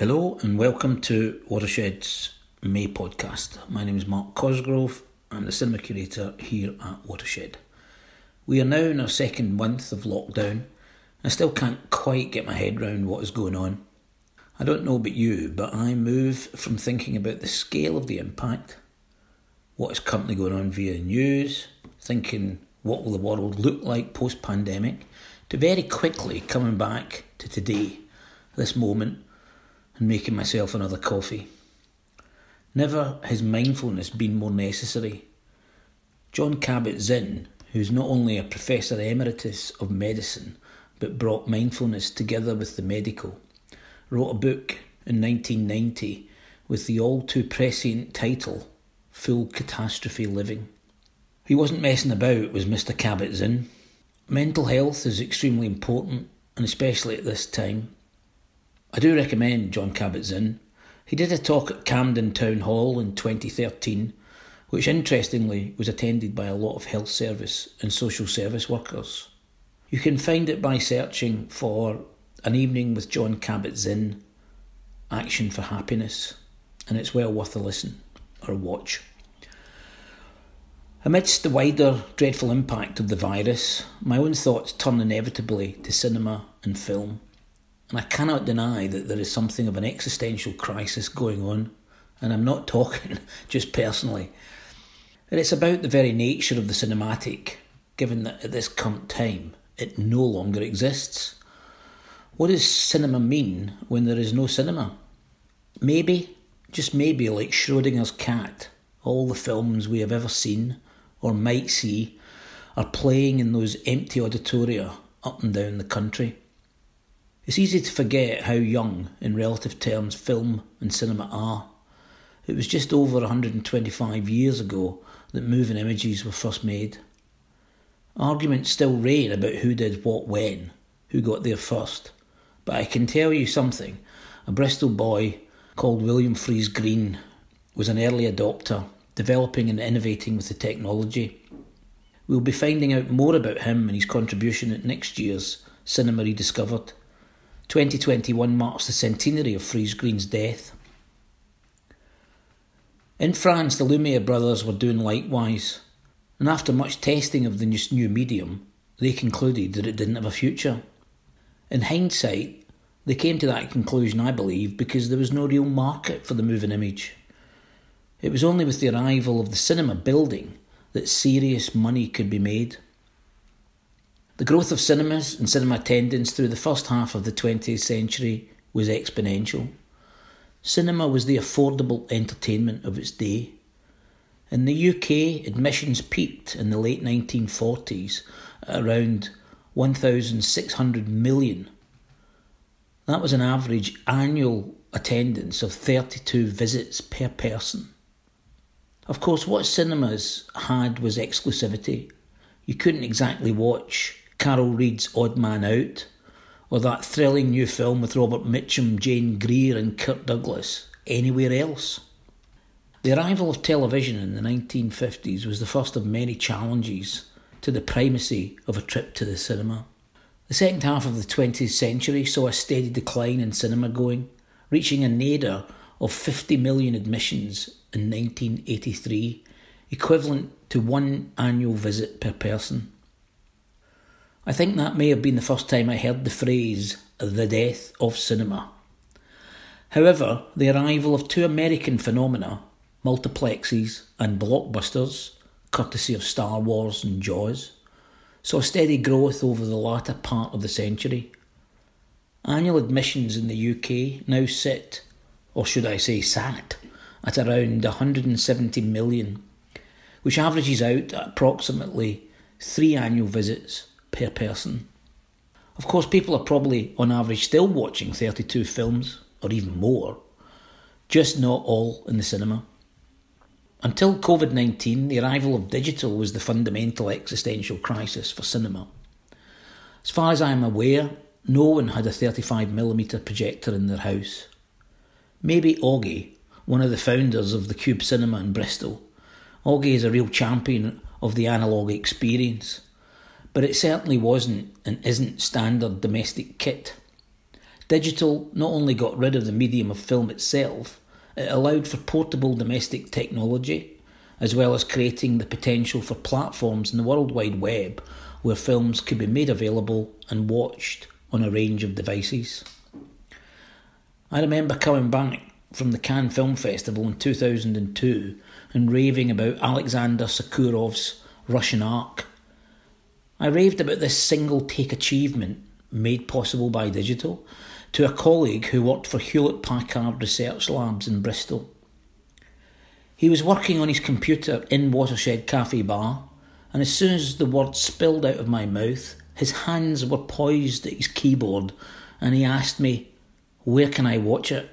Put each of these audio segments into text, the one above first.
Hello and welcome to Watershed's May podcast. My name is Mark Cosgrove. I'm the cinema curator here at Watershed. We are now in our second month of lockdown. I still can't quite get my head around what is going on. I don't know about you, but I move from thinking about the scale of the impact, what is currently going on via news, thinking what will the world look like post pandemic, to very quickly coming back to today, this moment, and making myself another coffee. Never has mindfulness been more necessary. John Kabat-Zinn, who's not only a professor emeritus of medicine but brought mindfulness together with the medical, wrote a book in 1990 with the all too prescient title Full Catastrophe Living. He wasn't messing about, was Mr. Kabat-Zinn. Mental health is extremely important, and especially at this time. I do recommend John Kabat-Zinn. He did a talk at Camden Town Hall in 2013, which interestingly was attended by a lot of health service and social service workers. You can find it by searching for An Evening with John Kabat-Zinn, Action for Happiness, and it's well worth a listen or a watch. Amidst the wider dreadful impact of the virus, my own thoughts turn inevitably to cinema and film. And I cannot deny that there is something of an existential crisis going on, and I'm not talking just personally. And it's about the very nature of the cinematic, given that at this current time it no longer exists. What does cinema mean when there is no cinema? Maybe, just maybe, like Schrodinger's cat, all the films we have ever seen or might see are playing in those empty auditoria up and down the country. It's easy to forget how young, in relative terms, film and cinema are. It was just over 125 years ago that moving images were first made. Arguments still reign about who did what when, who got there first. But I can tell you something a Bristol boy called William Friese-Greene was an early adopter developing and innovating with the technology. We'll be finding out more about him and his contribution at next year's Cinema Rediscovered. 2021 marks the centenary of Friese-Greene's death. In France, the Lumiere brothers were doing likewise, and after much testing of the new medium, they concluded that it didn't have a future. In hindsight, they came to that conclusion, I believe, because there was no real market for the moving image. It was only with the arrival of the cinema building that serious money could be made. The growth of cinemas and cinema attendance through the first half of the 20th century was exponential. Cinema was the affordable entertainment of its day. In the UK, admissions peaked in the late 1940s at around 1,600 million. That was an average annual attendance of 32 visits per person. Of course, what cinemas had was exclusivity. You couldn't exactly watch Carol Reed's Odd Man Out or that thrilling new film with Robert Mitchum, Jane Greer, and Kirk Douglas anywhere else. The arrival of television in the 1950s was the first of many challenges to the primacy of a trip to the cinema. The second half of the 20th century saw a steady decline in cinema going, reaching a nadir of 50 million admissions in 1983, equivalent to one annual visit per person. I think that may have been the first time I heard the phrase, the death of cinema. However, the arrival of two American phenomena, multiplexes and blockbusters, courtesy of Star Wars and Jaws, saw steady growth over the latter part of the century. Annual admissions in the UK now sit, or should I say sat, at around 170 million, which averages out at approximately three annual visits per person. Of course, people are probably on average still watching 32 films, or even more, just not all in the cinema. Until COVID 19, the arrival of digital was the fundamental existential crisis for cinema. As far as I am aware, no one had a 35mm projector in their house. Maybe Augie, one of the founders of the Cube Cinema in Bristol. Augie is a real champion of the analogue experience, but it certainly wasn't and isn't standard domestic kit. Digital not only got rid of the medium of film itself, it allowed for portable domestic technology, as well as creating the potential for platforms in the World Wide Web where films could be made available and watched on a range of devices. I remember coming back from the Cannes Film Festival in 2002 and raving about Alexander Sokurov's Russian Ark. I raved about this single take achievement made possible by digital to a colleague who worked for Hewlett Packard Research Labs in Bristol. He was working on his computer in Watershed Cafe Bar, and as soon as the words spilled out of my mouth, his hands were poised at his keyboard, and he asked me, Where can I watch it?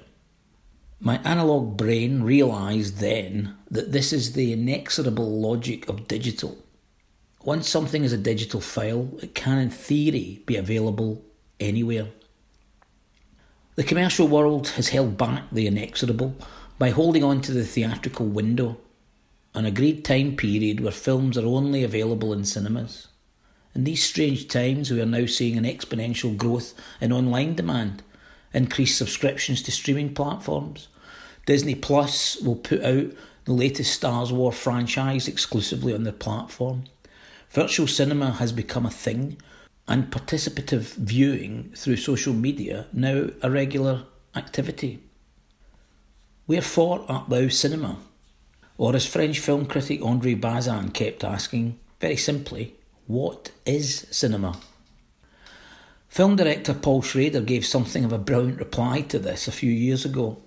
My analogue brain realised then that this is the inexorable logic of digital. Once something is a digital file, it can, in theory, be available anywhere. The commercial world has held back the inexorable by holding on to the theatrical window, an agreed time period where films are only available in cinemas. In these strange times, we are now seeing an exponential growth in online demand increased subscriptions to streaming platforms. Disney Plus will put out the latest Star Wars franchise exclusively on their platform. Virtual cinema has become a thing, and participative viewing through social media now a regular activity. Wherefore art thou cinema? Or as French film critic Andre Bazin kept asking, very simply, what is cinema? Film director Paul Schrader gave something of a brilliant reply to this a few years ago.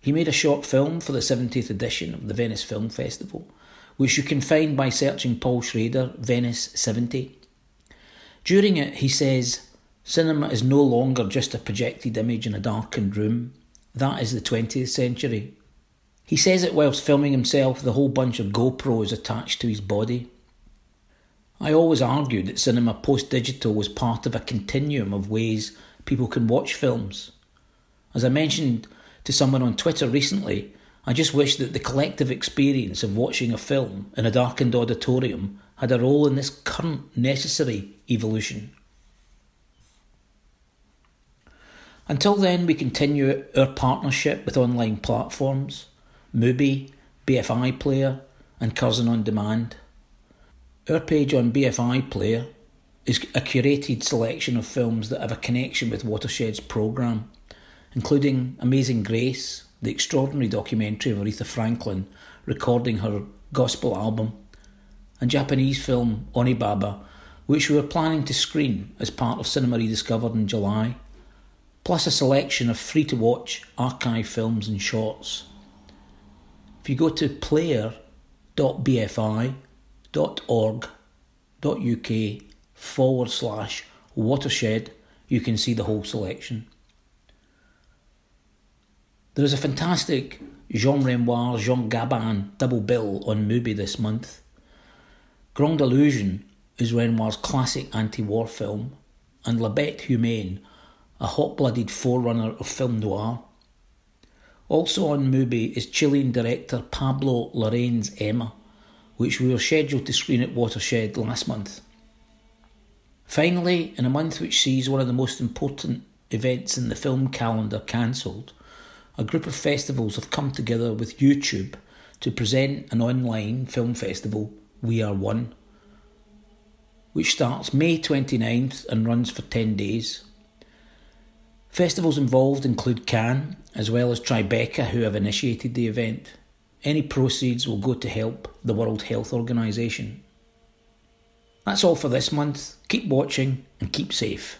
He made a short film for the 70th edition of the Venice Film Festival, which you can find by searching Paul Schrader Venice 70. During it, he says, Cinema is no longer just a projected image in a darkened room. That is the 20th century. He says it whilst filming himself with a whole bunch of GoPros attached to his body. I always argued that cinema post digital was part of a continuum of ways people can watch films. As I mentioned to someone on Twitter recently, I just wish that the collective experience of watching a film in a darkened auditorium had a role in this current necessary evolution. Until then, we continue our partnership with online platforms, Mubi, BFI Player, and Curzon On Demand. Our page on BFI Player is a curated selection of films that have a connection with Watershed's programme, including Amazing Grace, the extraordinary documentary of Aretha Franklin recording her gospel album, and Japanese film Onibaba, which we were planning to screen as part of Cinema Rediscovered in July, plus a selection of free to watch archive films and shorts. If you go to player.bfi www.watershed.org.uk forward slash watershed, you can see the whole selection. There is a fantastic Jean Renoir Jean Gabin double bill on Mubi this month. Grande Illusion is Renoir's classic anti war film, and La Bête Humaine, a hot blooded forerunner of film noir. Also on Mubi is Chilean director Pablo Larraín's Ema which we were scheduled to screen at Watershed last month. Finally, in a month which sees one of the most important events in the film calendar cancelled, a group of festivals have come together with YouTube to present an online film festival, We Are One, which starts May 29th and runs for 10 days. Festivals involved include Cannes, as well as Tribeca, who have initiated the event. Any proceeds will go to help the World Health Organization. That's all for this month. Keep watching and keep safe.